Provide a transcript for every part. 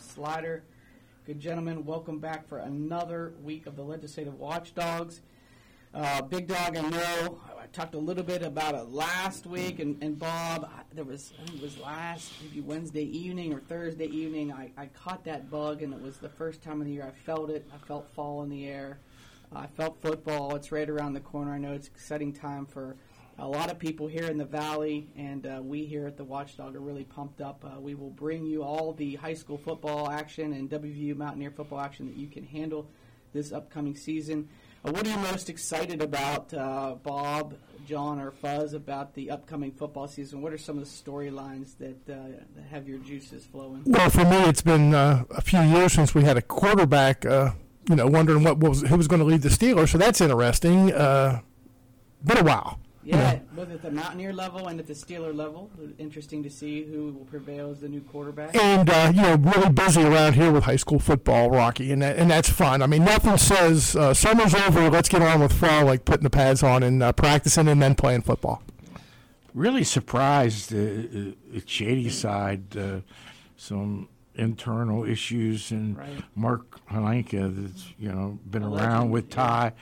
Slider. Good gentlemen, welcome back for another week of the legislative watchdogs. Uh, Big Dog, I know I talked a little bit about it last week, and, and Bob, there was it was last maybe Wednesday evening or Thursday evening. I, I caught that bug, and it was the first time of the year I felt it. I felt fall in the air. I felt football. It's right around the corner. I know it's exciting time for a lot of people here in the valley, and uh, we here at the Watchdog are really pumped up. Uh, we will bring you all the high school football action and WVU Mountaineer football action that you can handle this upcoming season. Uh, what are you most excited about, uh, Bob, John, or Fuzz, about the upcoming football season? What are some of the storylines that, uh, that have your juices flowing? Well, for me, it's been uh, a few years since we had a quarterback. you know, wondering what was who was going to lead the Steelers, so that's interesting. been a while. Yeah, both at the Mountaineer level and at the Steeler level. Interesting to see who will prevail as the new quarterback. And uh, you know, really busy around here with high school football, Rocky, and that, and that's fun. I mean, nothing says uh, summer's over. Let's get on with fall, like putting the pads on and uh, practicing, and then playing football. Really surprised uh, uh, at Shadyside, uh, some internal issues, and right. Mark Holenka, that's you know been around with Ty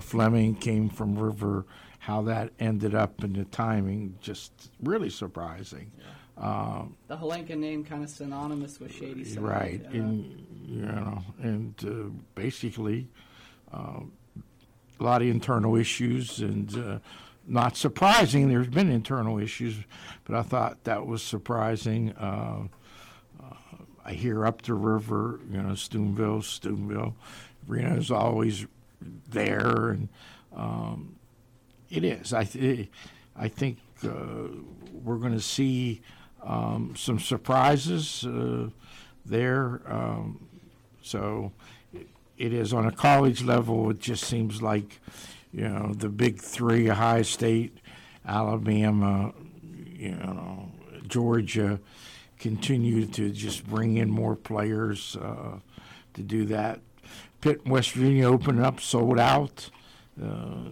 Fleming, came from River how that ended up in the timing just really surprising. Yeah. Um, the Holenka name kind of synonymous with Shadyside. Right, uh, and, you know, and uh, basically uh, a lot of internal issues and uh, not surprising. There's been internal issues, but I thought that was surprising. Uh, uh, I hear up the river, you know, Steubenville, Steubenville. Reno's always there, and um, it is. I th- I think uh, we're going to see um, some surprises uh, there. Um, so it is on a college level. It just seems like you know the big three: Ohio State, Alabama, you know, Georgia, continue to just bring in more players uh, to do that. Pitt, and West Virginia opened up, sold out. Uh,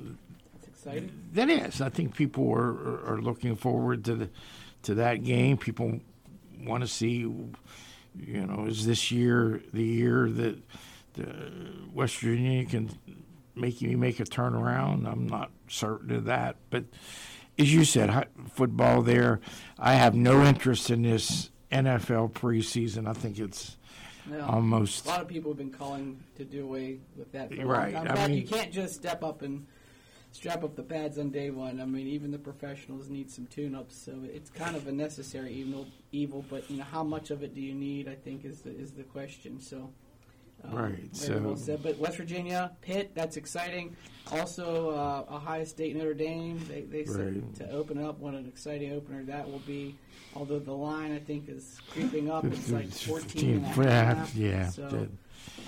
exciting. That is. I think people are, are, looking forward to the to that game. People want to see, you know, is this year the year that the West Virginia can make you make a turnaround? I'm not certain of that, but as you said, football there. I have no interest in this NFL preseason. I think it's almost. A lot of people have been calling to do away with that. right. I mean, you can't just step up and strap up the pads on day one. I mean, even the professionals need some tune-ups, so it's kind of a necessary evil. Evil, but you know, how much of it do you need? I think is the is the question. So. Um, right. So. Well said. But West Virginia, Pitt, that's exciting. Also, uh, Ohio State, Notre Dame, they, they right. to open up. What an exciting opener that will be. Although the line, I think, is creeping up. It's like 14 and a half. Yeah. So,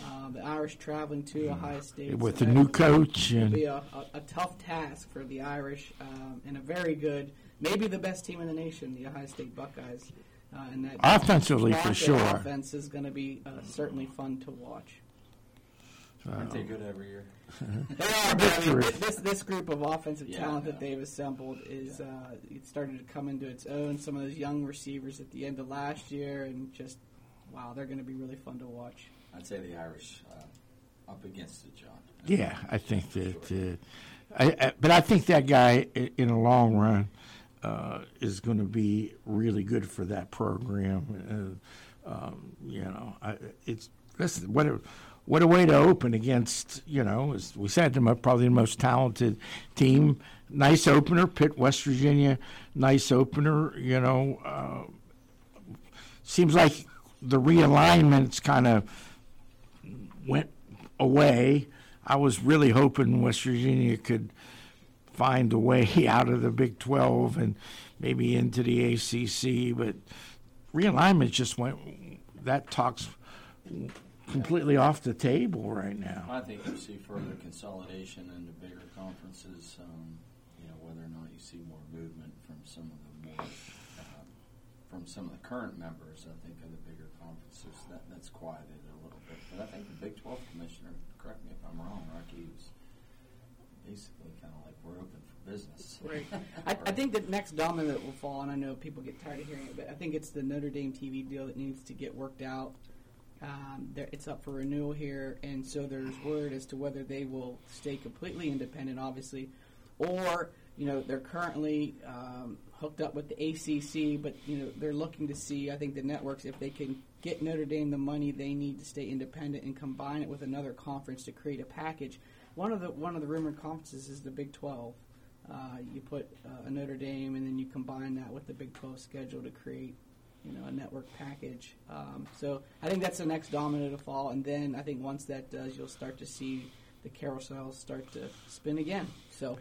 uh, the Irish traveling to Ohio State with so a new coach, and be a, a, a, tough task for the Irish, um, and a very good, maybe the best team in the nation, the Ohio State Buckeyes. Uh, and that offensively for sure, offense is going to be uh, certainly fun to watch. Aren't they good every year? they are, but I mean, this this group of offensive yeah, talent that they've assembled is uh, it started to come into its own. Some of those young receivers at the end of last year, and just wow, they're going to be really fun to watch. I'd say the Irish uh, up against it, John. Yeah, I think that. Uh, I, I, but I think that guy, in the long run, uh, is going to be really good for that program. Uh, um, you know, I, it's listen what a what a way to open against. You know, as we said, them probably the most talented team. Nice opener, Pitt, West Virginia. Nice opener. You know, uh, seems like the realignment's kind of went away. I was really hoping West Virginia could find a way out of the Big 12 and maybe into the ACC, but realignment just went, that talks completely off the table right now. I think you see further consolidation into bigger conferences, um, you know, whether or not you see more movement from some of the more, uh, from some of the current members, I think, of the bigger conferences. That, that's quieted but I think the Big 12 commissioner, correct me if I'm wrong, Rocky, was basically kind of like we're open for business. Right. I, I think the next domino that will fall, and I know people get tired of hearing it, but I think it's the Notre Dame TV deal that needs to get worked out. Um, there, it's up for renewal here, and so there's word as to whether they will stay completely independent, obviously, or you know they're currently um, hooked up with the ACC, but you know they're looking to see. I think the networks, if they can get Notre Dame the money they need to stay independent and combine it with another conference to create a package. One of the one of the rumored conferences is the Big Twelve. Uh, you put uh, a Notre Dame, and then you combine that with the Big 12 schedule to create, you know, a network package. Um, so I think that's the next domino to fall, and then I think once that does, you'll start to see the carousel start to spin again. So.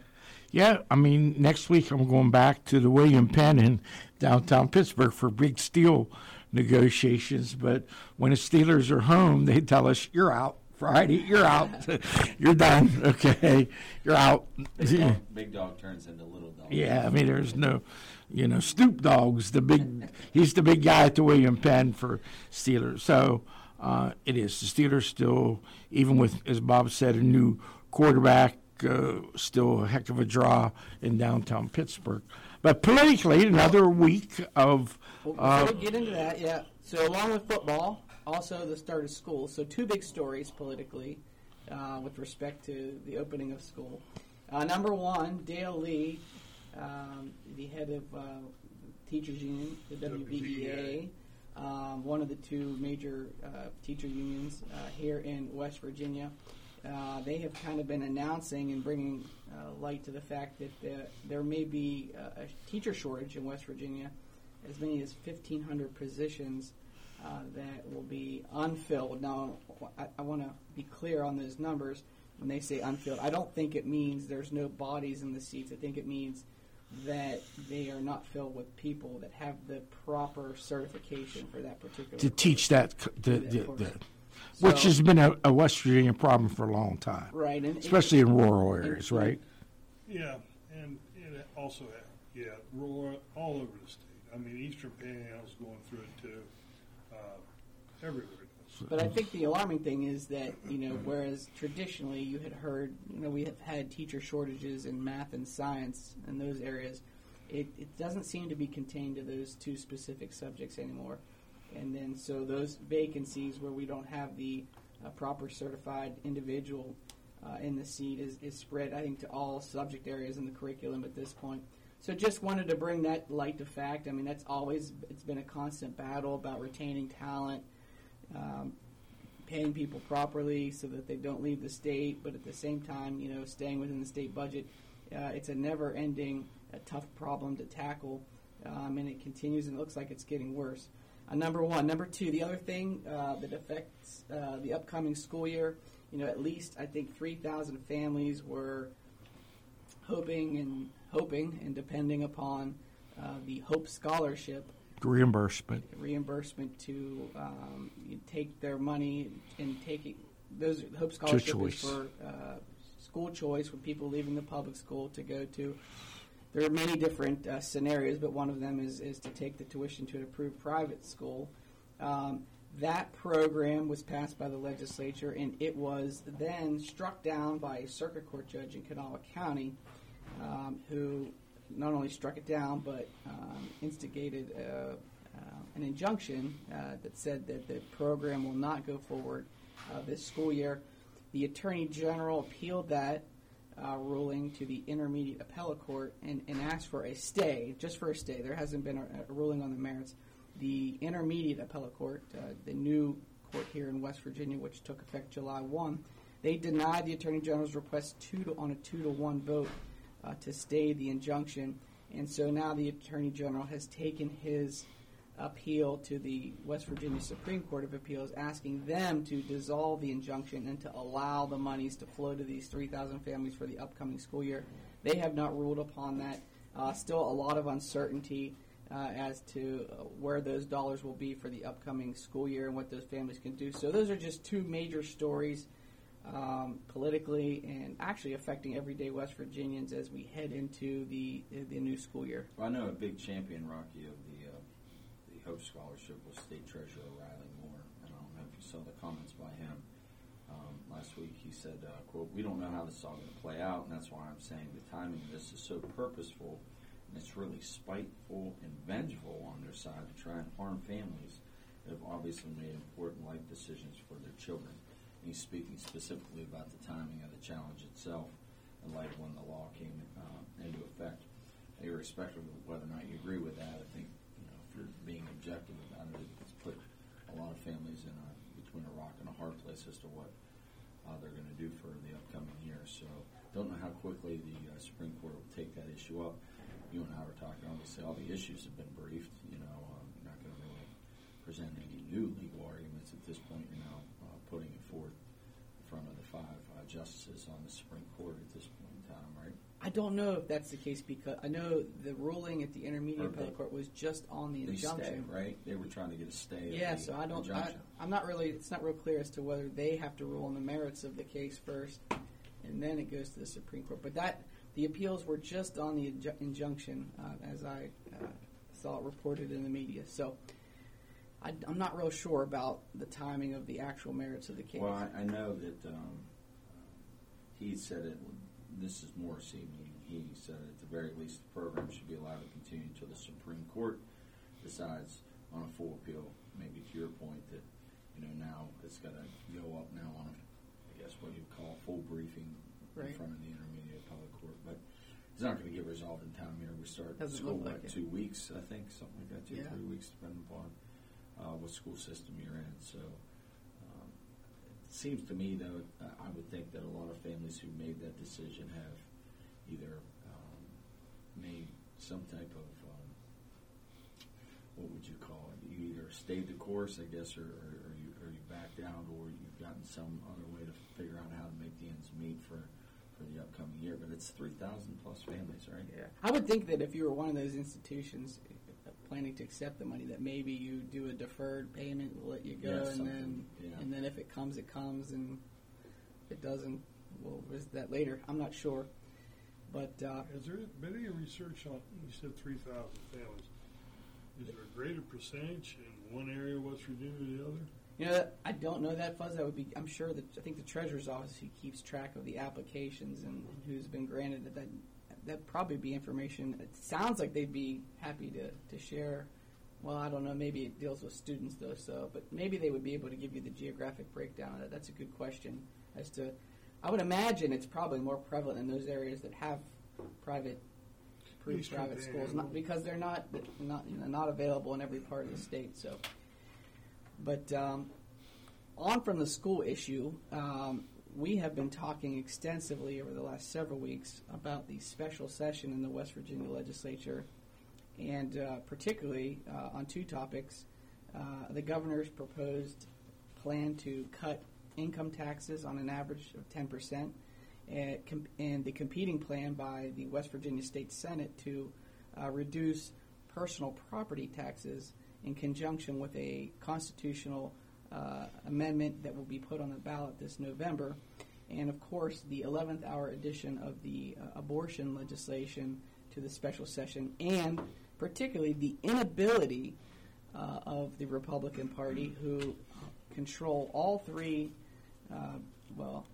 Yeah, I mean, next week I'm going back to the William Penn in downtown Pittsburgh for big steel negotiations. But when the Steelers are home, they tell us, you're out. Friday, you're out. you're done. Okay, you're out. Big dog, big dog turns into little dog. Yeah, I mean, there's no, you know, Snoop Dogg's the big. he's the big guy at the William Penn for Steelers. So uh, it is the Steelers still, even with as Bob said, a new quarterback, uh, still a heck of a draw in downtown Pittsburgh. But politically, another week of. Well, Uh, we'll get into that, yeah. So along with football, also the start of school. So two big stories politically uh, with respect to the opening of school. Uh, number one, Dale Lee, um, the head of uh, teachers union, the WVEA, um, one of the two major uh, teacher unions uh, here in West Virginia. Uh, they have kind of been announcing and bringing uh, light to the fact that uh, there may be uh, a teacher shortage in West Virginia, as many as 1,500 positions uh, that will be unfilled. Now, I, I want to be clear on those numbers. When they say unfilled, I don't think it means there's no bodies in the seats. I think it means that they are not filled with people that have the proper certification for that particular to course. teach that, c- the, that the, course. which has been a, a West Virginia problem for a long time, right, and especially in rural areas, and- right? Yeah, and it also, had- yeah, rural, all over the state. I mean, Eastern Panhandle's going through it too. Uh, everywhere. But I think the alarming thing is that you know, whereas traditionally you had heard, you know, we have had teacher shortages in math and science and those areas, it, it doesn't seem to be contained to those two specific subjects anymore. And then so those vacancies where we don't have the uh, proper certified individual uh, in the seat is, is spread, I think, to all subject areas in the curriculum at this point. So just wanted to bring that light to fact. I mean, that's always it's been a constant battle about retaining talent um, paying people properly so that they don't leave the state, but at the same time, you know, staying within the state budget. Uh, it's a never-ending, a tough problem to tackle, um, and it continues, and it looks like it's getting worse. Uh, number one, number two, the other thing uh, that affects uh, the upcoming school year, you know, at least I think 3,000 families were hoping and hoping and depending upon uh, the Hope Scholarship Reimbursement. reimbursement to um, take their money and take it. Those Hope Scholarship is for uh, school choice for people leaving the public school to go to. There are many different uh, scenarios, but one of them is, is to take the tuition to an approved private school. Um, that program was passed by the legislature, and it was then struck down by a circuit court judge in Kanawha County, um, who not only struck it down but um, instigated uh, uh, an injunction uh, that said that the program will not go forward uh, this school year. The Attorney General appealed that uh, ruling to the Intermediate Appellate Court and, and asked for a stay, just for a stay. There hasn't been a, a ruling on the merits. The Intermediate Appellate Court, uh, the new court here in West Virginia, which took effect July 1, they denied the Attorney General's request two to, on a two to one vote uh, to stay the injunction. And so now the Attorney General has taken his appeal to the West Virginia Supreme Court of Appeals, asking them to dissolve the injunction and to allow the monies to flow to these 3,000 families for the upcoming school year. They have not ruled upon that. Uh, still a lot of uncertainty uh, as to where those dollars will be for the upcoming school year and what those families can do. So those are just two major stories um, politically and actually affecting everyday West Virginians as we head into the the new school year. Well, I know a big champion, Rocky, of the Hope Scholarship was State Treasurer Riley Moore, and I don't know if you saw the comments by him. um, last week. He said, uh, "quote We don't know how this is all going to play out, and that's why I'm saying the timing of this is so purposeful, and it's really spiteful and vengeful on their side to try and harm families that have obviously made important life decisions for their children." And he's speaking specifically about the timing of the challenge itself, in light of when the law came uh, into effect. Irrespective of whether or not you agree with that, I think you're being objective about it, it's put a lot of families in a between a rock and a hard place as to what uh, they're going to do for the upcoming year. So, don't know how quickly the uh, Supreme Court will take that issue up. You and I were talking. Obviously, all the issues have been briefed. You know, um, not going to really present any new legal arguments at this point. You're now uh, putting it forth in front of the five uh, justices on the Supreme Court at this point in time, right? I don't know if that's the case because I know the ruling at the intermediate appellate court was just on the They stay, injunction. right? They were trying to get a stay. Yeah, the so I don't. I, I'm not really. It's not real clear as to whether they have to rule on the merits of the case first, and then it goes to the Supreme Court. But that the appeals were just on the inju- injunction, uh, as I uh, saw it reported in the media. So I, am not real sure about the timing of the actual merits of the case. Well, I, I know that um, he said it. This is Morrisey. Meaning he said at the very least the program should be allowed to continue until the Supreme Court decides on a full appeal. Maybe to your point that you know now it's got to go up now on a, I guess what you call a full briefing Right. in front of the intermediate appellate court, but. It's not going to get resolved in time here. We start Doesn't school like it. two weeks, I think, something like that, two Yeah. three weeks, depending upon uh, what school system you're in. So, seems to me, though, uh, I would think that a lot of families who made that decision have either um, made some type of um, what would you call it? You either stayed the course, I guess, or, or, or you or you backed out, or you've gotten some other way to figure out how to make the ends meet for for the upcoming year. But it's three thousand plus families, right? Yeah. I would think that if you were one of those institutions planning to accept the money, that maybe you do a deferred payment, we'll let you go, Yeah, and something, then yeah. and then if it comes, it comes, and if it doesn't, we'll visit that later. I'm not sure, but uh, Has there been any research on, you said three thousand families, is there a greater percentage in one area of West Virginia than the other? you know, I don't know that fuzz. That would be. I'm sure that I think the treasurer's office who keeps track of the applications and who's been granted that that that probably be information. It sounds like they'd be happy to to share. Well, I don't know. Maybe it deals with students though, so but maybe they would be able to give you the geographic breakdown that. That's a good question. As to, I would imagine it's probably more prevalent in those areas that have private, private schools, not because they're not not you know, not available in every part of the state. So. But um, on from the school issue, um, we have been talking extensively over the last several weeks about the special session in the West Virginia legislature, and uh, particularly uh, on two topics. Uh, the governor's proposed plan to cut income taxes on an average of 10%, and, com- and the competing plan by the West Virginia State Senate to uh, reduce personal property taxes in conjunction with a constitutional uh, amendment that will be put on the ballot this November. And of course, the 11th hour edition of the uh, abortion legislation to the special session, and particularly the inability uh, of the Republican Party, who control all three, uh, well,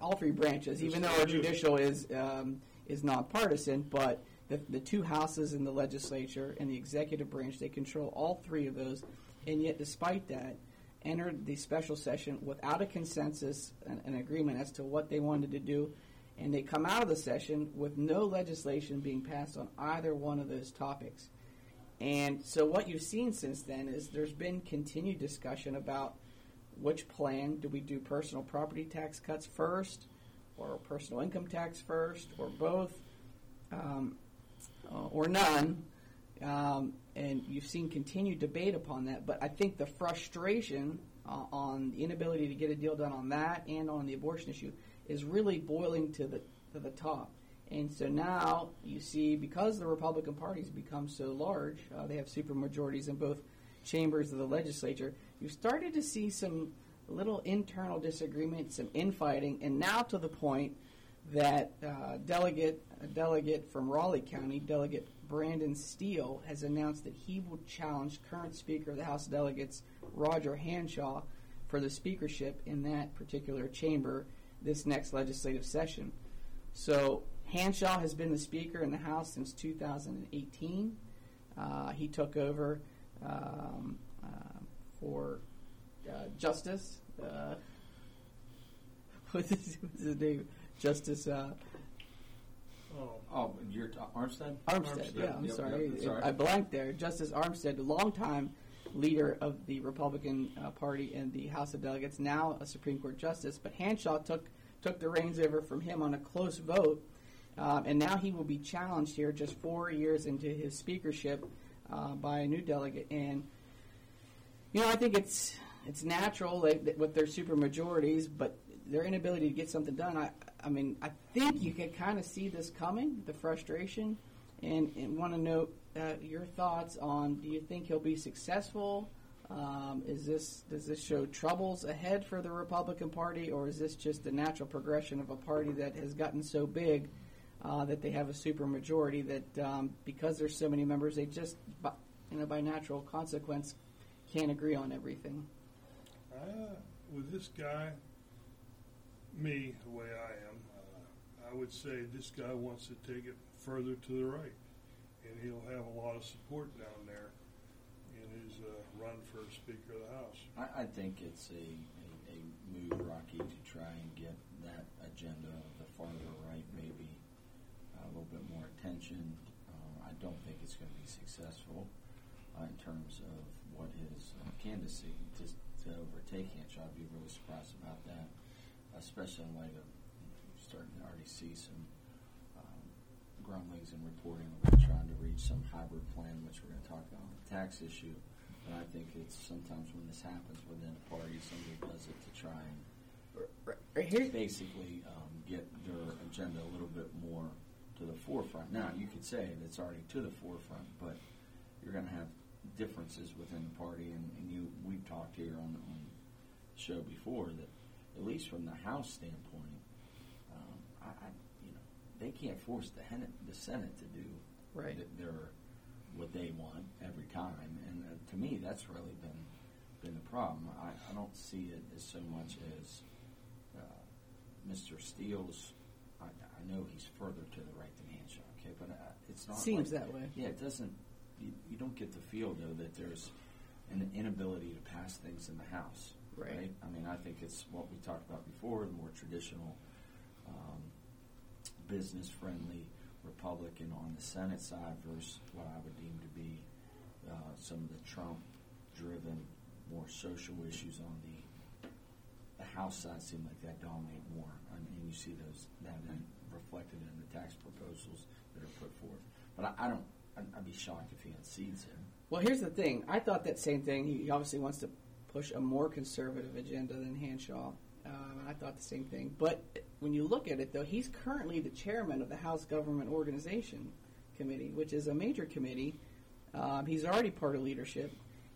all three branches, even though our judicial is um, is nonpartisan, but the, the two houses in the legislature and the executive branch, they control all three of those, and yet despite that, entered the special session without a consensus and an agreement as to what they wanted to do, and they come out of the session with no legislation being passed on either one of those topics. And so what you've seen since then is there's been continued discussion about which plan do we do personal property tax cuts first, or personal income tax first, or both, um, or none. Um, and you've seen continued debate upon that. But I think the frustration uh, on the inability to get a deal done on that and on the abortion issue is really boiling to the to the top. And so now you see, because the Republican Party has become so large, uh, they have supermajorities in both chambers of the legislature. You've started to see some little internal disagreement, some infighting, and now to the point that uh, delegate a delegate from Raleigh County, Delegate Brandon Steele, has announced that he will challenge current Speaker of the House of Delegates Roger Hanshaw for the speakership in that particular chamber this next legislative session. So Hanshaw has been the Speaker in the House since 2018. Uh, he took over um, uh, for uh, Justice. Uh, his, what's his name? Justice uh, Oh, Oh, you're t- Armstead? Armstead. Armstead, Yeah, I'm yep, sorry. yep, sorry. I blanked there. Justice Armstead, a longtime leader of the Republican uh, Party in the House of Delegates, now a Supreme Court justice. But Hanshaw took took the reins over from him on a close vote, um, and now he will be challenged here just four years into his speakership uh, by a new delegate. And you know, I think it's it's natural that, that with their super majorities, but their inability to get something done. I I mean, I think you can kind of see this coming, the frustration, and, and want to know uh, your thoughts on. Do you think he'll be successful? Um, is this does this show troubles ahead for the Republican Party, or is this just the natural progression of a party that has gotten so big uh, that they have a super majority that um, because there's so many members, they just by, you know by natural consequence can't agree on everything. Uh, with this guy, me, the way I am, uh, I would say this guy wants to take it further to the right, and he'll have a lot of support down there in his uh, run for Speaker of the House. I, I think it's a, a, a move, Rocky, to try and get that agenda of the farther right maybe a little bit more attention. Uh, I don't think it's going to be successful uh, in terms of what his candidacy to, to overtake Hanshaw. I'd be really surprised especially in light of starting to already see some um, grumblings and reporting about trying to reach some hybrid plan, which we're going to talk about on the tax issue. But I think it's sometimes when this happens within a party, somebody does it to try and basically um, get their agenda a little bit more to the forefront. Now, you could say that it's already to the forefront, but you're going to have differences within the party, and, and you we've talked here on, on the show before that at least from the House standpoint, um, I, I you know they can't force the, Hen- the Senate to do Right. th- their what they want every time, and uh, to me that's really been been the problem. I, I don't see it as so much as uh, Mr. Steele's. I, I know he's further to the right than Hanshaw, okay, but uh, it's not. seems like, that way. Yeah, it doesn't. You, you don't get the feel though that there's an inability to pass things in the House, Right. I mean, I think it's what we talked about before, the more traditional, um, business-friendly Republican on the Senate side versus what I would deem to be uh, some of the Trump-driven, more social issues on the the House side seem like that dominate more, and, and you see those that reflected in the tax proposals that are put forth. But I, I don't. I'd, I'd be shocked if he unseats him. Well, here's the thing. I thought that same thing. He obviously wants to push a more conservative agenda than Hanshaw. Um, I thought the same thing. But when you look at it, though, he's currently the chairman of the House Government Organization Committee, which is a major committee. Um, he's already part of leadership.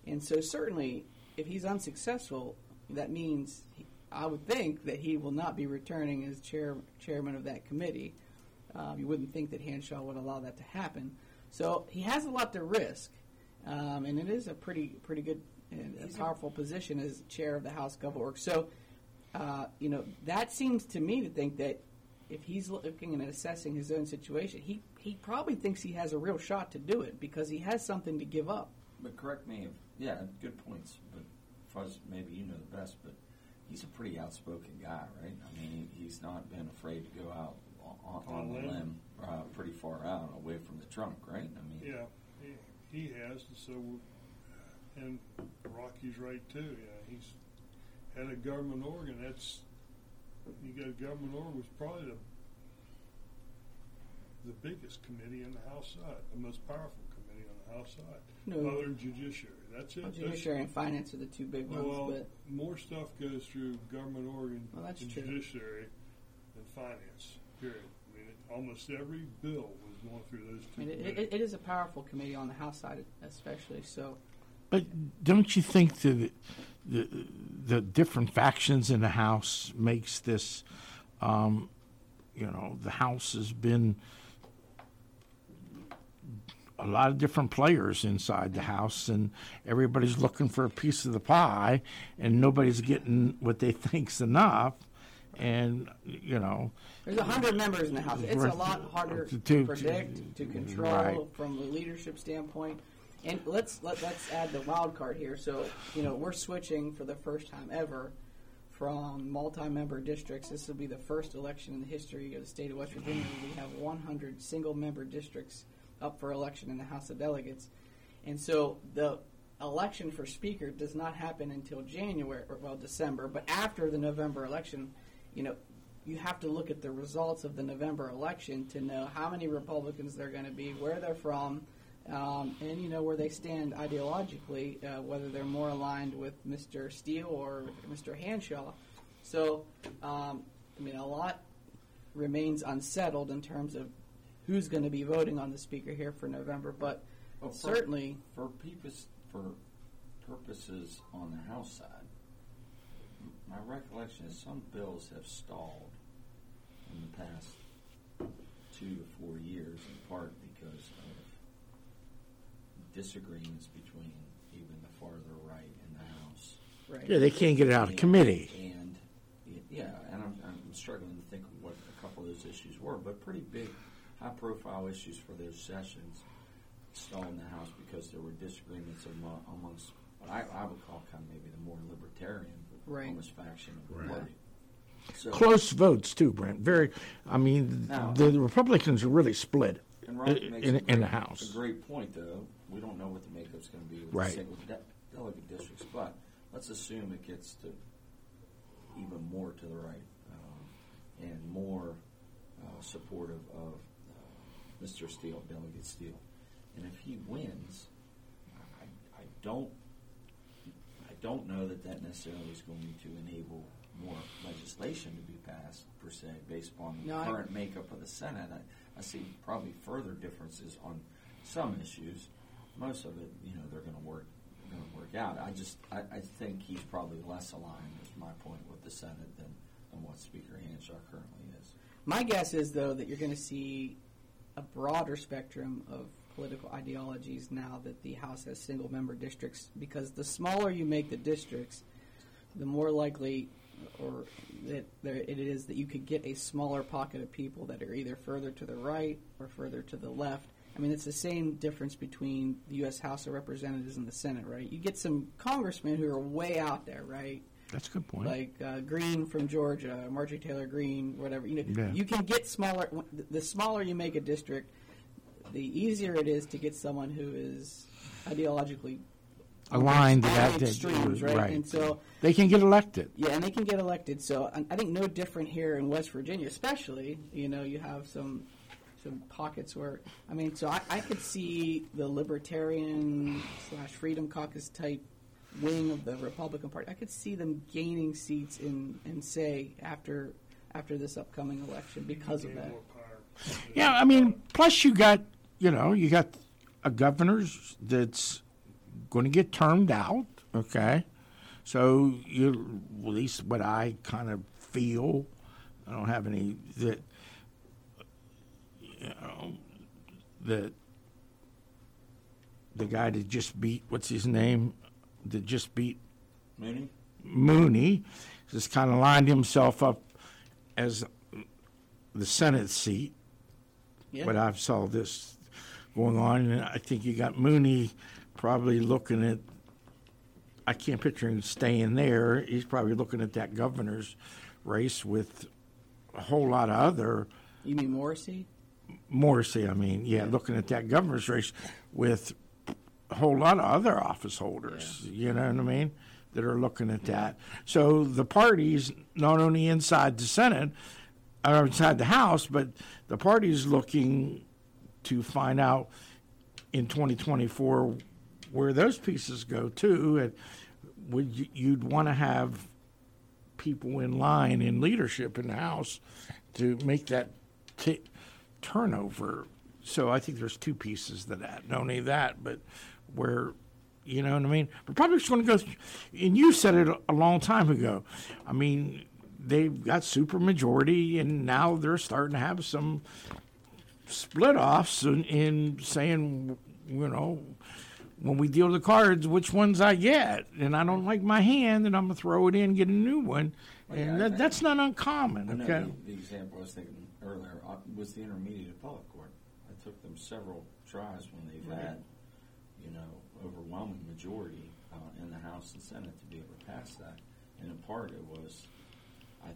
And so, certainly, if he's unsuccessful, that means he, I would think that he will not be returning as chair, chairman of that committee. Um, you wouldn't think that Hanshaw would allow that to happen. So he has a lot to risk, um, and it is a pretty pretty good a powerful position as chair of the House Gov Org. So, uh, you know, that seems to me to think that if he's looking and assessing his own situation, he he probably thinks he has a real shot to do it because he has something to give up. But correct me if yeah, good points. But Fuzz, maybe you know the best, but he's a pretty outspoken guy, right? I mean, he's not been afraid to go out on, on, On the limb. limb, uh, pretty far out, away from the trunk, right? I mean, Yeah, he, he has, and so, and Rocky's right too. Yeah, he's had a government organ. That's you got a government organ was probably the the biggest committee on the House side, the most powerful committee on the House side, No. other than judiciary. That's it. Well, That's- Judiciary and finance are the two big ones, well, but more stuff goes through government organ Well, that's and true. judiciary than finance. Period. I mean, it, almost every bill was going through those two. I mean, it, it, it is a powerful committee on the House side, especially. So, But don't you think that the the different factions in the House makes this, um, you know, the House has been a lot of different players inside the house, and everybody's looking for a piece of the pie, and nobody's getting what they think's enough. And you know, There's a hundred members in the House. It's a lot harder To- to, predict, to control Right. from a leadership standpoint. And let's let, let's add the wild card here. So you know we're switching for the first time ever from multi-member districts. This will be the first election in the history of the state of West Virginia. We have 100 single-member districts up for election in the House of Delegates, and so the election for speaker does not happen until January or well December. But after the November election, you know you have to look at the results of the November election to know how many Republicans they're going to be, where they're from, um, and you know where they stand ideologically, uh, whether they're more aligned with Mr. Steele or Mr. Hanshaw. So, um, I mean, a lot remains unsettled in terms of who's going to be voting on the speaker here for November, but Well, for- certainly, For purpose, for purposes on the House side, my recollection is some bills have stalled in the past two to four years, in part because disagreements between even the farther right in the House. right. yeah, they can't get it out of committee. And, y- yeah, and I'm, I'm struggling to think of what a couple of those issues were, but pretty big, high-profile issues for those sessions stalled in the House because there were disagreements among, amongst what I, I would call kind of maybe the more libertarian, Right. almost faction of the party. So, Close votes too, Brent. Very. I mean, Now- the, the Republicans are really split in, in, in the House. A great point, though. We don't know what the makeup's going to be with Right. the single de- delegate districts, but let's assume it gets to even more to the right um, and more uh, supportive of uh, Mr. Steele, Delegate Steele. And if he wins, I, I don't, I don't know that that necessarily is going to enable more legislation to be passed per se, based upon the No, I- current makeup of the Senate. I, I see probably further differences on some issues. Most of it, you know, they're going to work, going to work out. I just, I, I think he's probably less aligned, is my point, with the Senate than, than what Speaker Hanshaw currently is. My guess is, though, that you're going to see a broader spectrum of political ideologies now that the House has single member districts, because the smaller you make the districts, the more likely or that there, it is that you could get a smaller pocket of people that are either further to the right or further to the left. I mean, it's the same difference between the U.S. House of Representatives and the Senate, right? You get some congressmen who are way out there, right? That's a good point. like uh, Greene from Georgia, Marjorie Taylor Greene, whatever. You know, Yeah. you can get smaller. The smaller you make a district, the easier it is to get someone who is ideologically Aligned to that, extremes, right? right. And so, they can get elected. yeah, and they can get elected. So I I think no different here in West Virginia, especially. You know, you have some some pockets where I mean, so I, I could see the libertarian slash freedom caucus type wing of the Republican Party. I could see them gaining seats in in say after after this upcoming election because of that. Yeah, I mean, plus you got, you know, you got a governor that's going to get termed out. Okay, so you, at least what I kind of feel, I don't have any that, you know, that the guy that just beat what's his name, that just beat Mooney? Mooney, just kind of lined himself up as the Senate seat Yeah. but I've saw this going on, and I think you got Mooney probably looking at. I can't picture him staying there. He's probably looking at that governor's race with a whole lot of other you mean Morrisey? Morrisey. I mean, yeah, looking at that governor's race with a whole lot of other office holders. You know what I mean? That are looking at that. So the parties, not only inside the Senate, or inside the House, but the parties looking to find out in 2024 where those pieces go too. And would you, you'd want to have people in line in leadership in the House to make that t- turnover. So I think there's two pieces to that. Not only that, but where, you know what I mean? Republicans going to go, and you said it a long time ago. I mean, they've got super majority, and now they're starting to have some split offs in, in saying you know, when we deal the cards, which ones I get, and I don't like my hand, and I'm gonna throw it in, get a new one, Well, and I that, that's not uncommon. Okay. the, the example I was thinking earlier uh, was the intermediate appellate court. I took them several tries when they've Right. had, you know, overwhelming majority uh, in the House and Senate to be able to pass that. And in part, it was I,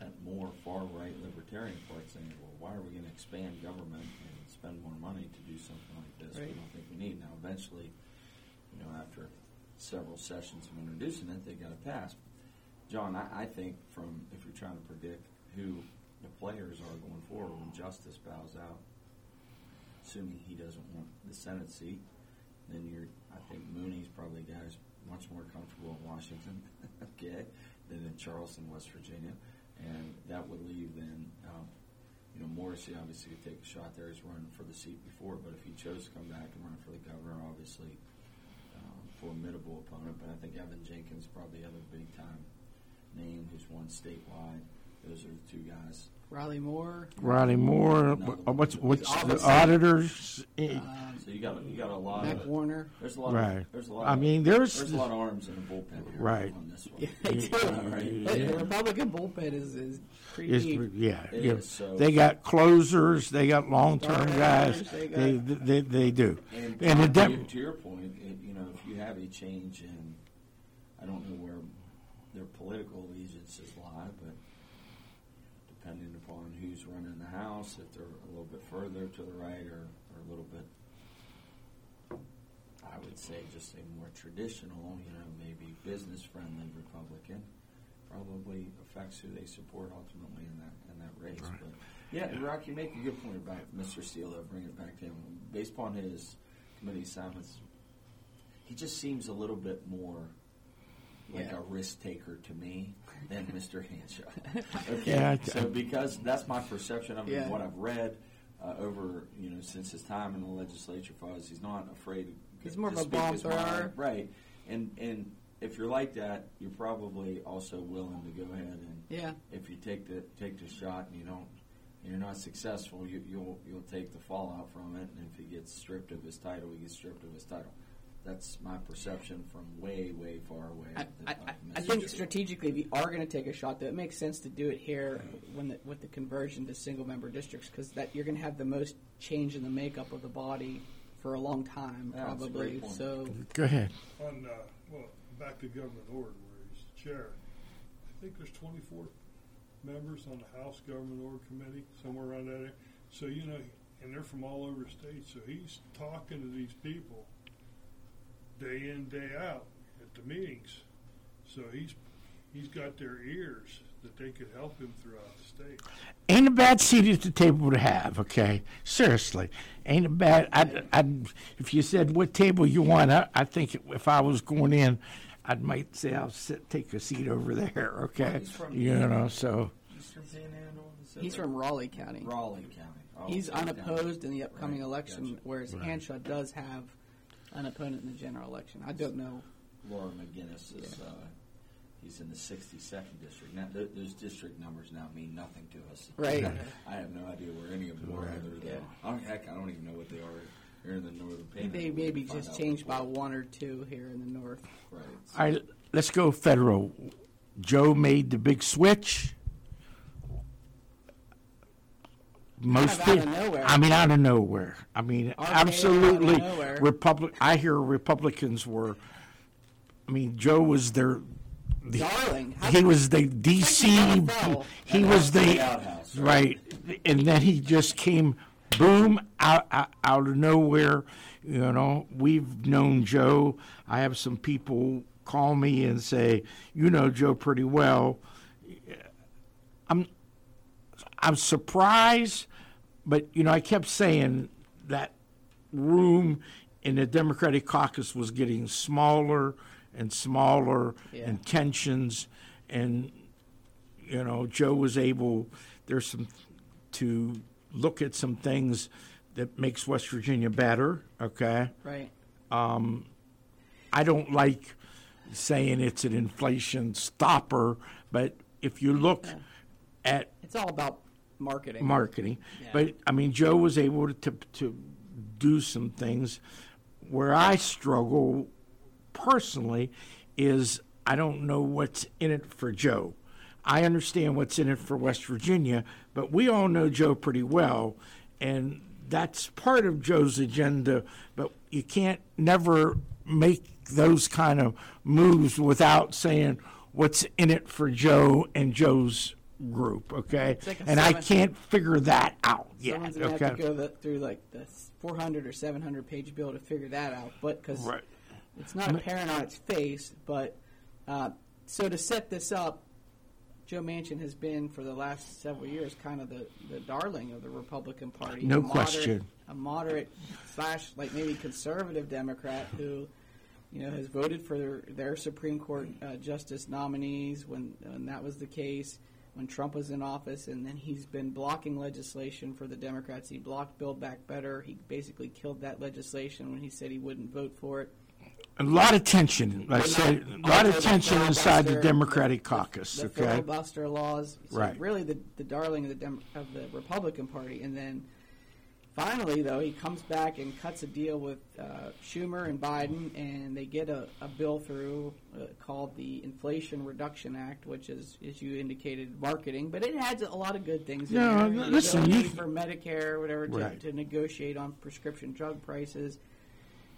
that more far right libertarian part saying, well, why are we going to expand government and spend more money to do something like this? Right. We don't think we need. Now, eventually, you know, after several sessions of introducing it, they got it passed. John, I, I think from if you're trying to predict who the players are going forward when Justice bows out, assuming he doesn't want the Senate seat, then you're. I think Mooney's probably a guy who's much more comfortable in Washington, okay, than in Charleston, West Virginia, and that would leave then. Um, you know, Morrisey obviously could take a shot there. He's run for the seat before, but if he chose to come back and run for the governor, obviously um, formidable opponent. But I think Evan Jenkins probably the other big time name who's won statewide. Those are the two guys. Riley Moore. Riley Moore, No. wh- what's what's the Obviously. auditors? eh, Um, So you got you got a lot Mac of Warner. there's a lot Right. of there's a lot. I of, mean, there's- there's a lot of arms in the bullpen here Right. on this one. Yeah, they do. Right. The Republican bullpen is, is pretty Is, deep. yeah, It yeah. is, so- they got closers, they got long-term Starters, guys. they got- They, they they do. And, And the to, Dem- your, to your point, it, you know, if you have a change in, I don't know where their political allegiances lie, but depending upon who's running the House, if they're a little bit further to the right or, or a little bit, I would say just a more traditional, you know, maybe business-friendly Republican, probably affects who they support ultimately in that in that race. Right. But yeah, Rock, you make a good point about Mr. Steele. I'll bring it back to him. Based upon his committee assignments, he just seems a little bit more like Yeah. a risk taker to me than Mr. Hanshaw. Okay, Yeah, I- so because that's my perception of him, Yeah. what I've read uh, over you know since his time in the legislature, was he's not afraid. To, He's more to of a speak bomb thrower. right? And and if you're like that, you're probably also willing to go ahead and Yeah. if you take the take the shot and you don't and you're not successful, you, you'll you'll take the fallout from it. And if he gets stripped of his title, he gets stripped of his title. That's my perception from way way far away. I, I, I- of I Mr. think strategically, if you are going to take a shot, though, it makes sense to do it here when the, with the conversion to single member districts because that you're going to have the most change in the makeup of the body for a long time, Yeah, that's a probably. great point. So Go ahead. On, uh, well, back to Government Ord, where he's the chair. I think there's 24 members on the House Government Ord Committee, somewhere around that area. So, you know, and they're from all over the state. So he's talking to these people day in, day out at the meetings. So he's he's got their ears that they could help him throughout the state. Ain't a bad seat at the table to have. Okay, seriously, ain't a bad. I, I, if you said what table you want, I, I think if I was going in, I might say I'll sit, take a seat over there. Okay, He's from- you know. So Eastern Panhandle. is that he's from Raleigh County. Raleigh County. Oh, He's okay, down unopposed in the upcoming Right, election, gotcha. whereas Right. Hanshaw does have an opponent in the general election. I don't know. Laura McGinnis is. Uh, he's in the 62nd district. Now, th- those district numbers now mean nothing to us. Right. I have no idea where any of them are. Right. Other than, Yeah. I don't, heck, I don't even know what they are here in the northern panhandle. They We maybe just changed by one or two here in the north. Right. all right, let's go federal. Joe made the big switch. Most Kind of nowhere. I mean, out of nowhere. I mean, RKO absolutely. Republic. I hear Republicans were. I mean, Joe was their. The, Darling. He was the DC. He, he was The outhouse, right, and then he just came, boom, out, out out of nowhere. You know, we've known Joe. I have some people call me and say, "You know Joe pretty well." I'm I'm surprised, but you know, I kept saying that room in the Democratic caucus was getting smaller and smaller, Yeah. and tensions, and you know, Joe was able. There's some to look at some things that makes West Virginia better. Okay, Right. Um, I don't like saying it's an inflation stopper, but if you look Yeah. at It's all about marketing. marketing. Yeah. But I mean, Joe was able to to do some things. Where I struggle personally is I don't know what's in it for Joe. I understand what's in it for West Virginia, but we all know Joe pretty well, and that's part of Joe's agenda. But you can't never make those kind of moves without saying what's in it for Joe and Joe's group. Okay, like a and I seven- can't figure that out yet. Someone's gonna okay, have to go the, through like the 400 or 700 page bill to figure that out. But because right. it's not apparent on its face, but uh, so to set this up, Joe Manchin has been for the last several years kind of the, the darling of the Republican Party. No A moderate- question. A moderate slash like maybe conservative Democrat who, you know, has voted for their, their Supreme Court uh, justice nominees when when that was the case. When Trump was in office, and then he's been blocking legislation for the Democrats. He blocked Build Back Better. He basically killed that legislation when he said he wouldn't vote for it. A lot of tension. I say a lot of tension inside the Democratic caucus. the Okay, filibuster laws. So Right. Really, the, the darling of the Dem- of the Republican Party, and then finally, though, he comes back and cuts a deal with uh, Schumer and Biden, and they get a, a bill through uh, called the Inflation Reduction Act, which is, as you indicated, marketing, but it has a lot of good things. No, in there. l- listen, you- for Medicare, or whatever, to, Right. to negotiate on prescription drug prices.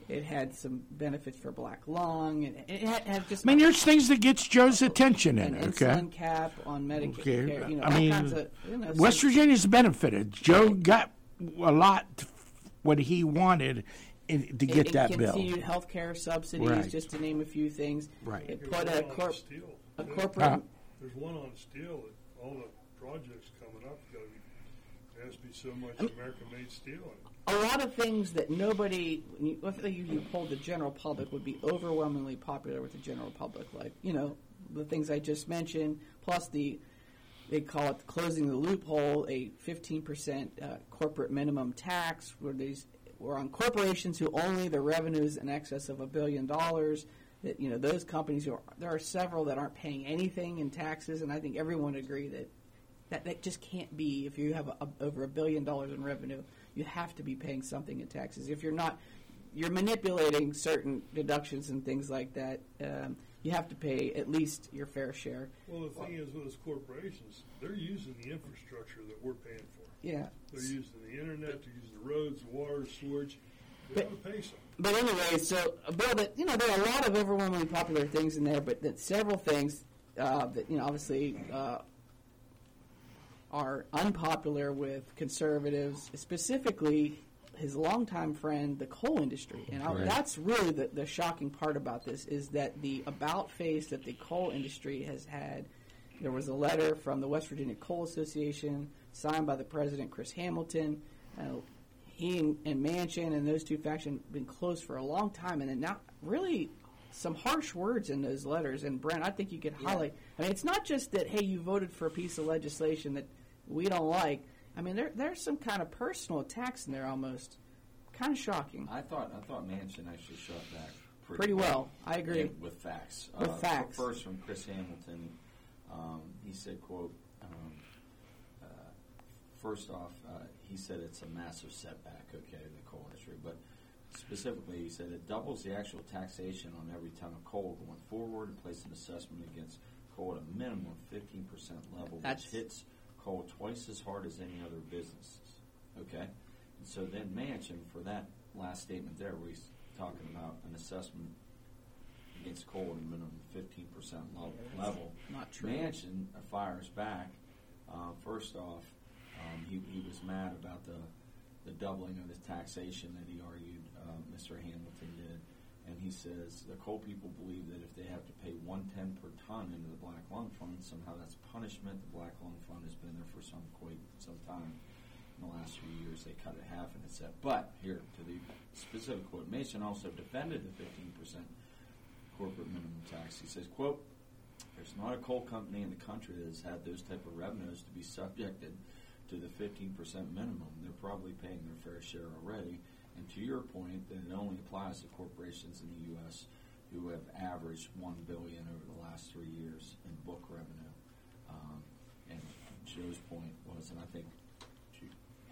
It had some benefits for black lung. It, it had, had just I mean, there's things that gets Joe's attention in it. Okay, cap on Medicare. Okay. You know, I mean, kinds of, you know, West Virginia's benefited. Joe got a lot what he wanted in, to get it that bill. continued health care subsidies, Right. just to name a few things. Right. It There's put one a, on corp, steel. a There- corporate. Huh? There's one on steel that all the projects coming up, gotta be, there has to be so much um, American-made steel a lot of things that nobody, when you- if you, you polled the general public, would be overwhelmingly popular with the general public. Like, you know, the things I just mentioned, plus the, they call it closing the loophole, a 15% uh, corporate minimum tax, where these were on corporations who only their revenues in excess of a billion dollars. That you know those companies who are, there are several that aren't paying anything in taxes, and I think everyone would agree that that, that just can't be. If you have a, over a billion dollars in revenue, you have to be paying something in taxes. If you're not, you're manipulating certain deductions and things like that. Um, you have to pay at least your fair share. Well, the thing is with those corporations, they're using the infrastructure that we're paying for. Yeah. They're using the internet, they're using the roads, the water, sewage. They But- pay some. But anyway, so bill that you know there are a lot of overwhelmingly popular things in there, but that several things uh, that you know obviously uh, are unpopular with conservatives, specifically his longtime friend, the coal industry, and I, Right. that's really the, the shocking part about this is that the about face that the coal industry has had. There was a letter from the West Virginia Coal Association signed by the president, Chris Hamilton. Uh, he and, and Manchin and those two factions have been close for a long time, and then now really some harsh words in those letters. And Brent, I think you could highlight. I mean, it's not just that hey, you voted for a piece of legislation that we don't like. I mean, there there's some kind of personal attacks in there almost. Kind of shocking. I thought I thought Manchin actually shot back pretty, Pretty well. I agree. and with facts. With uh, facts. First from Chris Hamilton, um, he said, "quote um, uh, First off, uh, he said it's a massive setback, okay, to the coal industry, but specifically, he said it doubles the actual taxation on every ton of coal going forward and places an assessment against coal at a minimum 15% level, That's- which hits coal twice as hard as any other businesses. Okay? And so then Manchin, for that last statement there, where he's talking about an assessment against coal at a minimum 15% level, level Not true. Manchin uh, fires back. Uh, first off, um, he, he was mad about the, the doubling of the taxation that he argued uh, Mr. Hamilton did. And he says the coal people believe that if they have to pay 110 per ton into the Black Lung Fund, somehow that's punishment. The Black Lung Fund has been there for some quite some time. In the last few years, they cut it half, and it's set. But here to the specific quote, Manchin also defended the 15 percent corporate minimum tax. He says, "quote There's not a coal company in the country that has had those type of revenues to be subjected to the 15% minimum. They're probably paying their fair share already. And to your point, that it only applies to corporations in the U.S. who have averaged one billion over the last three years in book revenue. Um, and Joe's point was, and I think,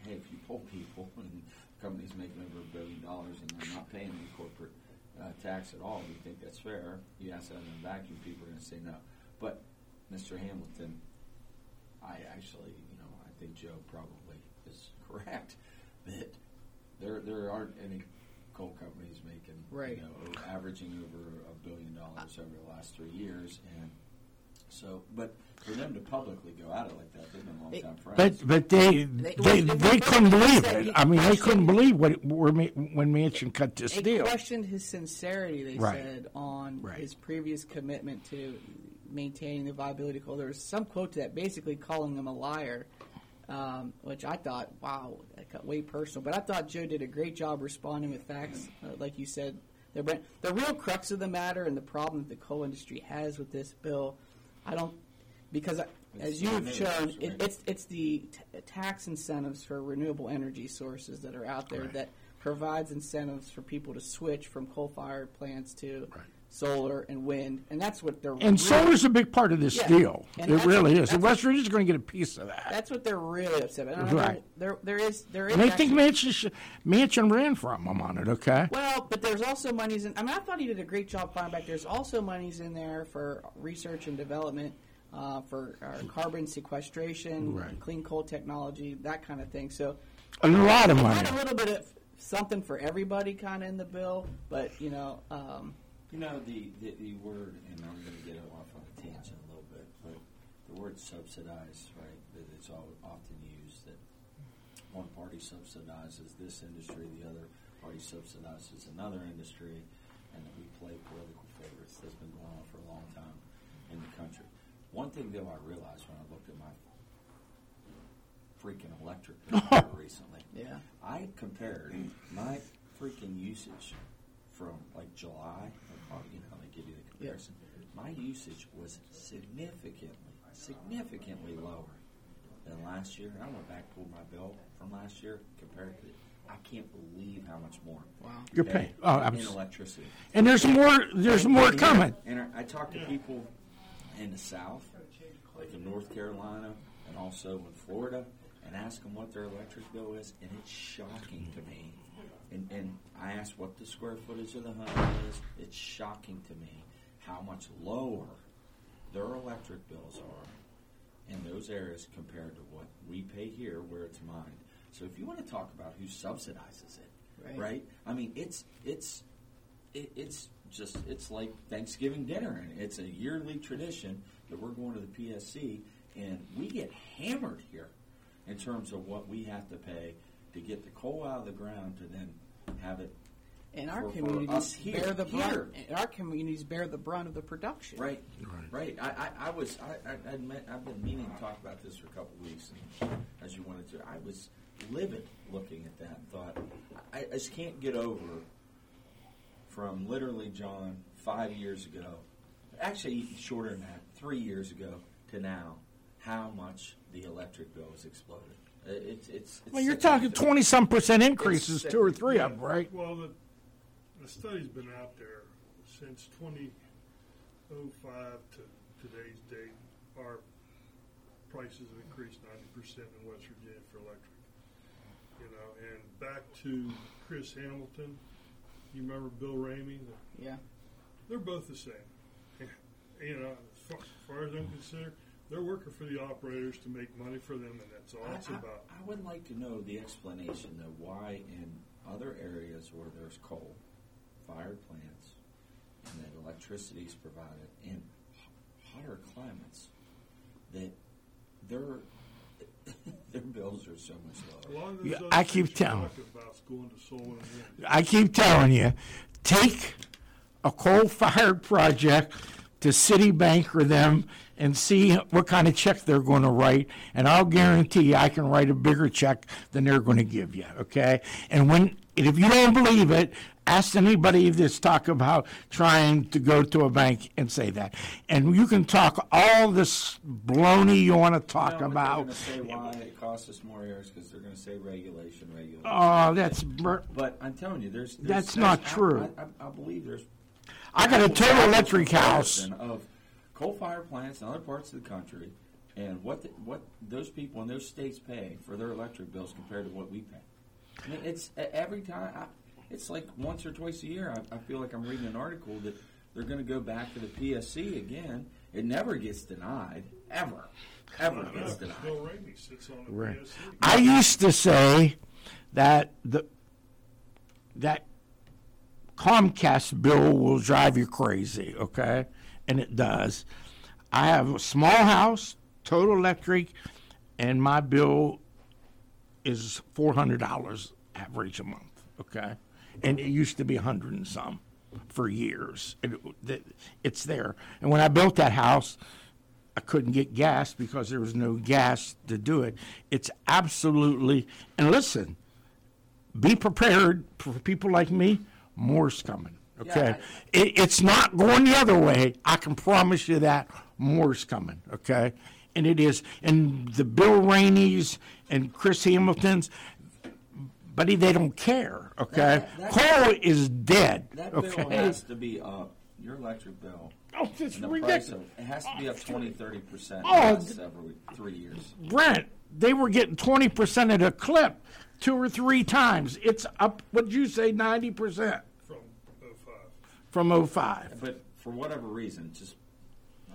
hey, if you poll people and companies making over a billion dollars and they're not paying any corporate uh, tax at all. You think that's fair? You ask that in a vacuum, people are going to say no. But Mr. Hamilton, I actually, you know, I think Joe probably is correct there there aren't any coal companies making, Right. you know, averaging over a billion dollars over the last three years, and so, but for them to publicly go at it like that, they've been They- long time friends. But but they They- they, they- they they- couldn't believe it. I mean, they couldn't believe what were Ma- when Manchin cut this They deal. questioned his sincerity, they Right. said, on Right. his previous commitment to maintaining the viability of coal. There was some quote to that basically calling him a liar, um, which I thought, wow, that got way personal. But I thought Joe did a great job responding with facts. Uh, like you said, the, the real crux of the matter and the problem that the coal industry has with this bill, I don't, because I, as you have shown, it, it's it's the t- tax incentives for renewable energy sources that are out there Right. that provides incentives for people to switch from coal-fired plants to Right. Solar and wind, and that's what they're And really, solar's a big part of this Yeah. deal. And it really what- is. And West Virginia's going to get a piece of that. that's what they're really upset about. And I know Right. There, there is there is. And they think Manchin, Manchin ran from them on it. Okay. Well, but there's also monies in. I mean, I thought he did a great job finding back. There's also monies in there for research and development, uh, for uh, carbon sequestration, Right. clean coal technology, that kind of thing. So A lot of money. had a little bit of something for everybody kind of in the bill, but you know, um, You know, the, the, the word, and I'm going to get off on a tangent a little bit, but the word subsidize, right, that it's all, often used that one party subsidizes this industry, the other party subsidizes another industry, and that we play political favorites. That's been going on for a long time in the country. One thing, though, I realized when I looked at my freaking electric bill recently, yeah. I compared my freaking usage from like July, or, you know, they give you the comparison. My usage was significantly, significantly lower than last year. I went back pulled my bill from last year compared to. I can't believe how much more. Wow. You're paying. Oh, I'm in electricity. and there's more. There's more And- coming. And I, I talked to people in the South, like in North Carolina, and also in Florida, and ask them what their electric bill is, and it's shocking to me. And, and I asked what the square footage of the home is. It's shocking to me how much lower their electric bills are in those areas compared to what we pay here, where it's mine. So if you want to talk about who subsidizes it, Right. right? I mean, it's it's it, it's just it's like Thanksgiving dinner, and it's a yearly tradition that we're going to the PSC, and we get hammered here in terms of what we have to pay to get the coal out of the ground to then have it And our For- for communities us here- bear the brunt. here. And our communities bear the brunt of the production. right, right. I, I, I was I, I admit, I've been meaning to talk about this for a couple of weeks, and as you wanted to, I was livid looking at that. and Thought I, I just can't get over from literally John five years ago, actually shorter than that, three years ago to now, how much the electric bill has exploded. Uh, It's it's. it's Well, you're talking twenty some percent increases, two or three of them, right? Well, the, the study's been out there since 2005 to today's date. Our prices have increased 90% in West Virginia for electric. You know, and back to Chris Hamilton, you remember Bill Raney? The- Yeah. They're both the same. You know, as far, as far as I'm concerned, they're working for the operators to make money for them, and that's all I, it's I- about. I would like to know the explanation though why in other areas where there's coal fired plants and that electricity is provided in hotter climates that their their bills are so much lower. lot Yeah, I keep telling- about going to solar. I keep telling you, take a coal-fired project to Citibank or them and see what kind of check they're going to write, and I'll guarantee you I can write a bigger check than they're going to give you. Okay, and when and if you don't believe it, ask anybody that's talk about trying to go to a bank and say that, and you can talk all this baloney you want to talk about. They're going to say why it costs us more areas because they're going to say regulation, regulation. Oh, that's bur- But I'm telling you, there's, there's That's there's- not I- true. I, I, I believe there's I got a total electric house. of coal-fired plants in other parts of the country and what the, what those people in those states pay for their electric bills compared to what we pay. I mean, it's every time. I, it's like once or twice a year. I, I feel like I'm reading an article that they're going to go back to the PSC again. It never gets denied, ever, ever gets Bill denied. Raney sits on the Right. PSC. I used to say that the that Comcast bill will drive you crazy, okay? And it does. I have a small house, total electric, and my bill is four hundred dollars average a month, okay? And it used to be a hundred and some for years. It, it's there. And when I built that house, I couldn't get gas because there was no gas to do it. It's absolutely, and listen, be prepared for people like me. More's coming. Okay, it, it's not going the other way. I can promise you that more's coming. Okay, and it is. And the Bill Raney's and Chris Hamilton's, buddy, they don't care. Okay, That- that- coal is dead. That bill okay, has to be up. Your electric bill. oh, it's ridiculous. of it has to be up 20, 30 percent Oh, the several three years. Brent, they were getting twenty percent of the clip two or three times. It's up. What'd you say? Ninety percent from 05. From 05. But for whatever reason, just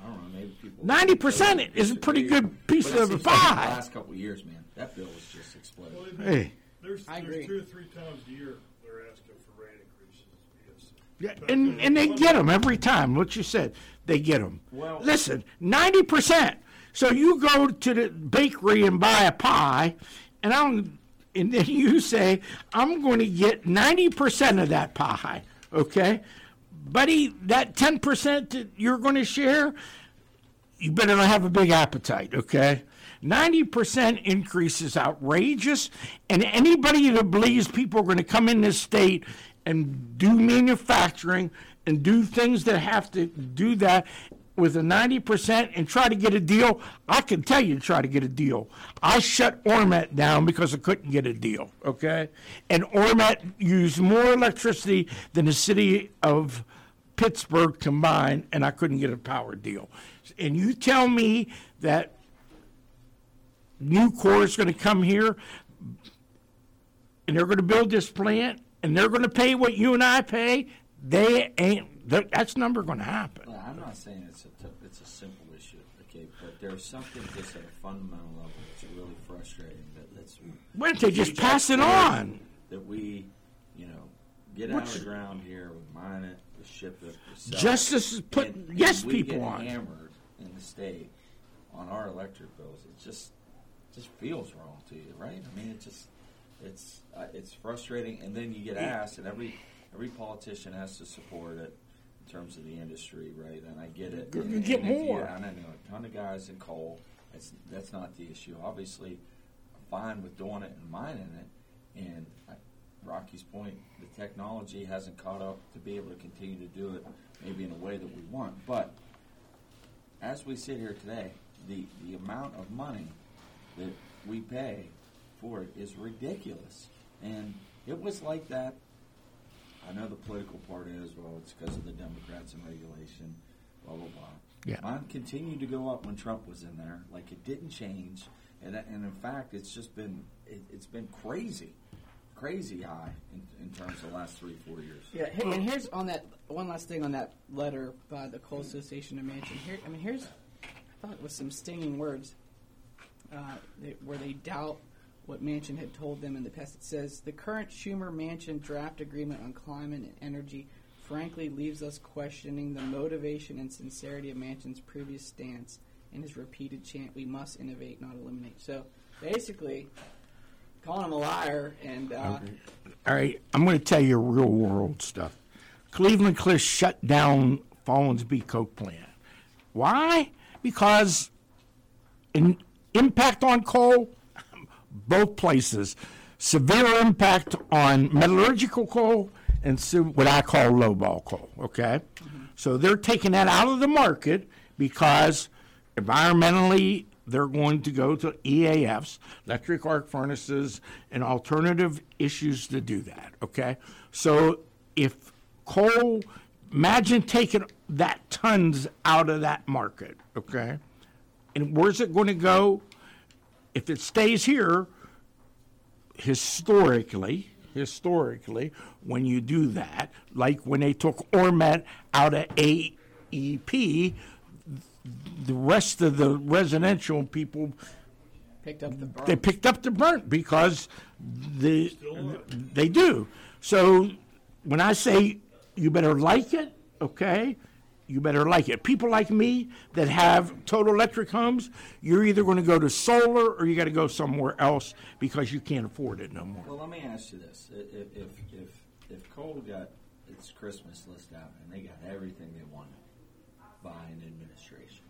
I don't know. Maybe people 90% is a pretty disagree. good piece But it of seems like pie. The last couple of years, man, that bill was just exploded. Well, Hey. There's, I there's agree. two or three times a year they're asking for rate increases. Yes. Yeah, and, and they get them every time. What you said, they get them. Well- Listen, 90%. So you go to the bakery and buy a pie, and I'm, and then you say, I'm going to get 90% of that pie, okay? Buddy, that 10% that you're going to share, you better not have a big appetite, okay? 90% increase is outrageous, and anybody that believes people are going to come in this state and do manufacturing and do things that have to do that with a 90% and try to get a deal, I can tell you to try to get a deal. I shut Ormet down because I couldn't get a deal, okay? And Ormet used more electricity than the city of Pittsburgh combined, and I couldn't get a power deal. And you tell me that Nucor is going to come here and they're going to build this plant and they're going to pay what you and I pay, they ain't, that's never going to happen. Well, I'm not saying it's a t- it's a simple issue, okay, but there's something just at a fundamental level that's really frustrating. That that's Why don't they just pass it on? that we, you know, get out of the ground here, we mine it, we ship it, we sell Justice it, is put and- yes and we people get on. hammered in the state on our electric bills. It just just feels wrong to you, right? I mean, it just it's uh, it's frustrating, and then you get asked, and every every politician has to support it in terms of the industry, right? And I get it. You get if you- more. I know a ton of guys in coal. That's that's not the issue. Obviously, I'm fine with doing it and mining it. And I, Rocky's point, the technology hasn't caught up to be able to continue to do it maybe in a way that we want. But as we sit here today, the, the amount of money that we pay for it is ridiculous. And it was like that. I know the political part is, well, it's because of the Democrats and regulation, blah, blah, blah. Yeah. Mine continued to go up when Trump was in there. Like it didn't change. And, and in fact, it's just been, it, it's been crazy, crazy high in, in terms of the last three, four years. Yeah, and here's on that one last thing on that letter by the Coal Association of Manchin. Here, I mean, here's I thought it was some stinging words uh, where they doubt what Manchin had told them in the past. It says the current Schumer Manchin draft agreement on climate and energy frankly leaves us questioning the motivation and sincerity of Manchin's previous stance and his repeated chant, "We must innovate, not eliminate." So basically, calling him a liar and. Uh, All right, I'm going to tell you real world stuff. Cleveland Cliffs shut down Follansbee Coke plant. Why? Because in impact on coal, both places, severe impact on metallurgical coal and what I call lowball coal. Okay, so they're taking that out of the market because environmentally they're going to go to EAFs, electric arc furnaces, and alternative issues to do that. Okay, so if coal, imagine taking that tons out of that market. Okay, and where's it going to go? If it stays here, historically, historically, when you do that, like when they took Ormet out of AEP, the rest of the residential people Picked up the burn. they picked up the burnt because the they do. So when I say you better like it, okay, you better like it. People like me that have total electric homes, you're either going to go to solar or you got to go somewhere else because you can't afford it no more. Well, let me ask you this: if if if, if coal got its Christmas list out and they got everything they wanted by an administration,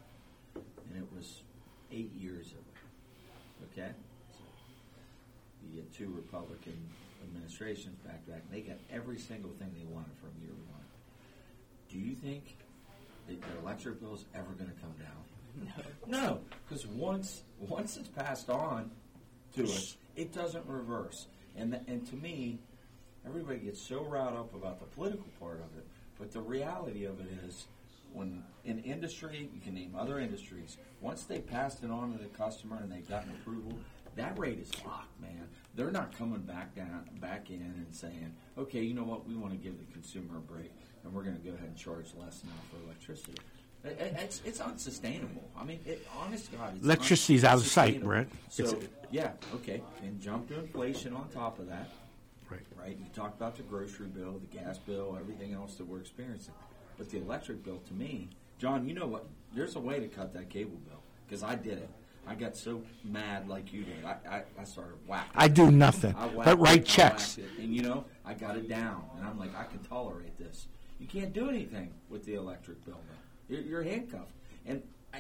and it was eight years of it, okay? So you get two Republican administrations back to back, and they got every single thing they wanted from year one. Do you think that their electric bill is ever going to come down? No, because once once it's passed on to us, it doesn't reverse. And th- and to me, everybody gets so riled up about the political part of it, but the reality of it is, when in industry, you can name other industries. Once they passed it on to the customer and they've gotten approval, that rate is locked, man. They're not coming back down, back in and saying, okay, you know what, we want to give the consumer a break, and we're going to go ahead and charge less now for electricity. It- it- It's, it's unsustainable. I mean, it, honest God, Electricity's out of sight. Brett. So, It's- yeah, okay, and jump to inflation on top of that, Right. right? You talked about the grocery bill, the gas bill, everything else that we're experiencing. But the electric bill, to me, John, you know what? There's a way to cut that cable bill because I did it. I got so mad like you did. I, I, I started whacking. I do nothing I but write I checks. and you know, I got it down, and I'm like, I can tolerate this. You can't do anything with the electric bill. Though. You're, you're handcuffed, and I,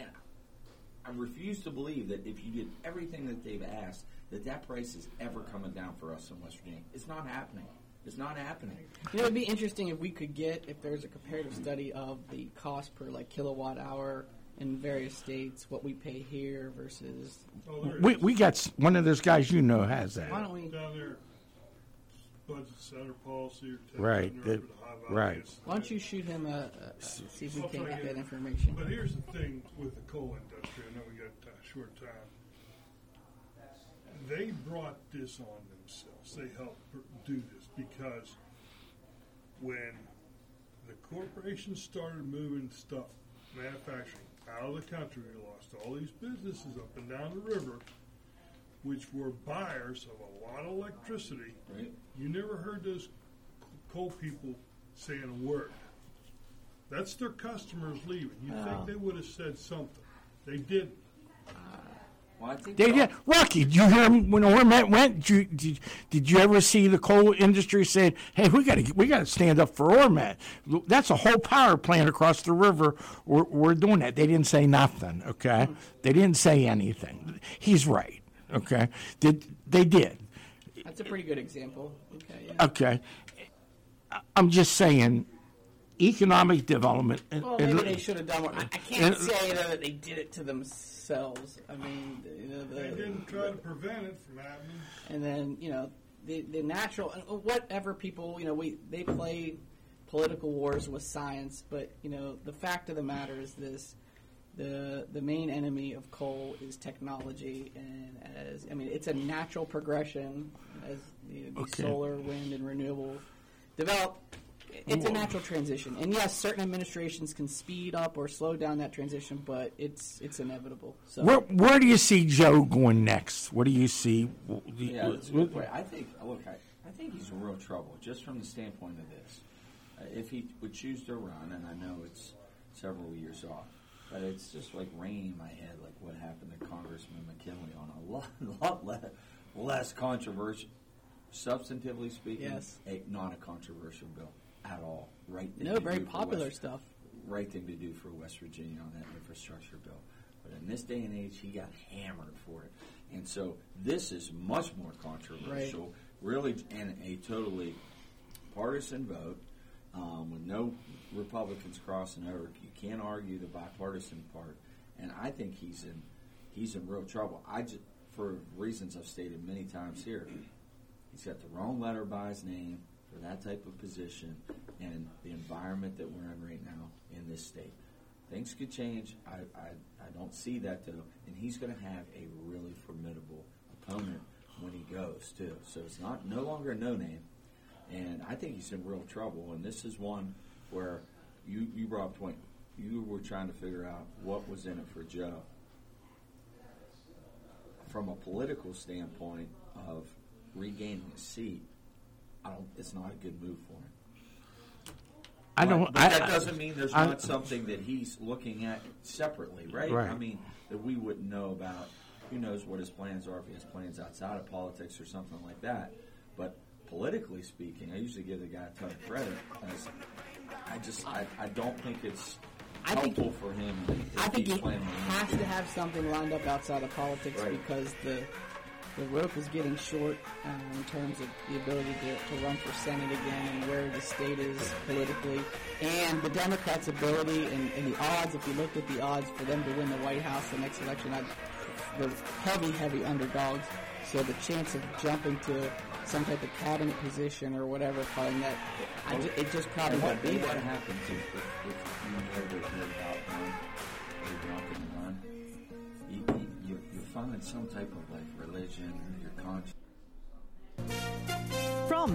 I refuse to believe that if you did everything that they've asked, that that price is ever coming down for us in West Virginia. It's not happening. It's not happening. You know, it'd be interesting if we could get if there's a comparative study of the cost per like kilowatt hour in various states, what we pay here versus. Oh, We, we got s- one of those guys you know has that. Why don't we? down there, budget center policy or tech Right, center that- the high value right. gas. Why don't you shoot him a, a, a see if we can get that get- information? But here's the thing with the coal industry. I know we got a short time. They brought this on themselves. They helped do this because when the corporations started moving stuff, manufacturing out of the country, we lost all these businesses up and down the river, which were buyers of a lot of electricity. Right? You never heard those coal people saying a word. That's their customers leaving. You think ah. they would have said something? They didn't. Well, I think They did. Rocky, did you hear him when Ormet went? Did you, did, did you ever see the coal industry saying, "Hey, we got to we got to stand up for Ormet"? That's a whole power plant across the river. We're, we're doing that. They didn't say nothing. Okay, they didn't say anything. He's right. Okay, did they did? That's a pretty good example. Okay. Yeah. Okay, I'm just saying, economic development. and- Well, and- maybe they should have done more. I, I can't and- say though that they did it to themselves. I mean, you know, the, They didn't try to prevent it from happening. and then you know the the natural and whatever people you know we they play political wars with science, but you know the fact of the matter is this: the the main enemy of coal is technology, and as I mean, it's a natural progression as the, the Okay. solar, wind, and renewable develop. It's a natural transition, and yes, certain administrations can speed up or slow down that transition, but it's it's inevitable. So Where, where do you see Joe going next? What do you see? Yeah, that's a good point. I think, look, I, I think he's in real trouble just from the standpoint of this. Uh, if he would choose to run, and I know it's several years off, but it's just like ringing in my head, like what happened to Congressman McKinley on a lot, lot less, less controversial, substantively speaking, Yes. a, not a controversial bill at all. Right? thing no, very popular West- stuff. right thing to do for West Virginia on that infrastructure bill. But in this day and age, he got hammered for it. And so this is much more controversial, really, and a totally partisan vote um, with no Republicans crossing over. You can't argue the bipartisan part. And I think he's in he's in real trouble. I just, for reasons I've stated many times here, he's got the wrong letter by his name for that type of position and the environment that we're in right now in this state. Things could change. I, I, I don't see that though, and he's going to have a really formidable opponent when he goes too. So it's not no longer a no name, and I think he's in real trouble. And this is one where you you brought up point. You were trying to figure out what was in it for Joe. From a political standpoint of regaining a seat, I don't. It's not a good move for him. I But- don't. But I, that doesn't mean there's I- not something that he's looking at separately, right? Right. I mean, that we wouldn't know about. Who knows what his plans are if he has plans outside of politics or something like that. But politically speaking, I usually give the guy a ton of credit. As I just, I, I don't think it's I think- helpful for him. I think he has to have something lined up outside of politics Right. because the the rope is getting short uh, in terms of the ability to, to run for Senate again and where the state is politically, and the Democrats' ability and, and the odds. If you looked at the odds for them to win the White House the next election, I'd, they're heavy, heavy underdogs. So the chance of jumping to some type of cabinet position or whatever, probably that, I ju- it just probably won't be what happens if, if, if you know you're about find some type of like religion or your conscience. From